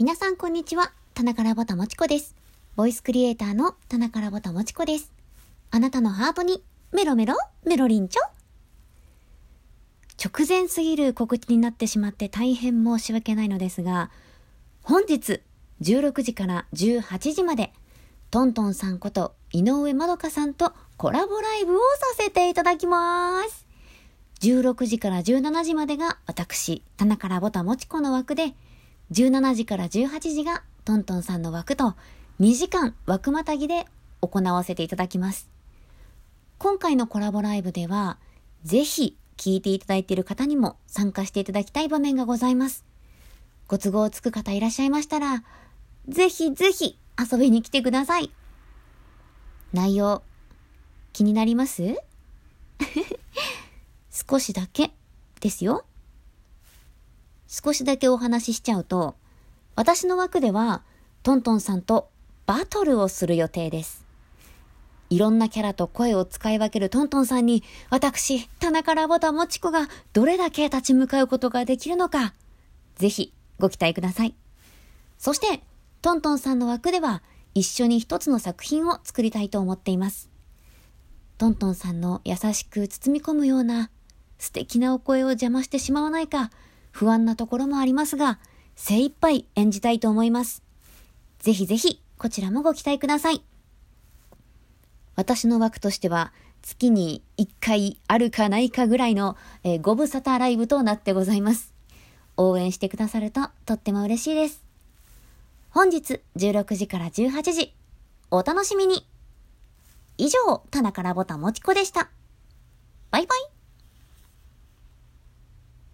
皆さんこんにちは。田中らぼたもちこです。ボイスクリエイターの田中らぼたもちこです。あなたのハートにメロメロメロリンチョ直前すぎる告知になってしまって大変申し訳ないのですが、本日16時から18時まで、トントンさんこと井上まどかさんとコラボライブをさせていただきます。16時から17時までが私、田中らぼたもちこの枠で、17時から18時がトントンさんの枠と2時間枠またぎで行わせていただきます。今回のコラボライブでは、ぜひ聞いていただいている方にも参加していただきたい場面がございます。ご都合つく方いらっしゃいましたら、ぜひぜひ遊びに来てください。内容、気になります？少しだけですよ。少しだけお話ししちゃうと、私の枠では、トントンさんとバトルをする予定です。いろんなキャラと声を使い分けるトントンさんに、私、田中ラボタもちこがどれだけ立ち向かうことができるのか、ぜひご期待ください。そして、トントンさんの枠では、一緒に一つの作品を作りたいと思っています。トントンさんの優しく包み込むような素敵なお声を邪魔してしまわないか不安なところもありますが、精一杯演じたいと思います。ぜひぜひこちらもご期待ください。私の枠としては月に1回あるかないかぐらいの、えーご無沙汰ライブとなってございます。応援してくださるととっても嬉しいです。本日16時から18時、お楽しみに以上、田中らぼたもちこでした。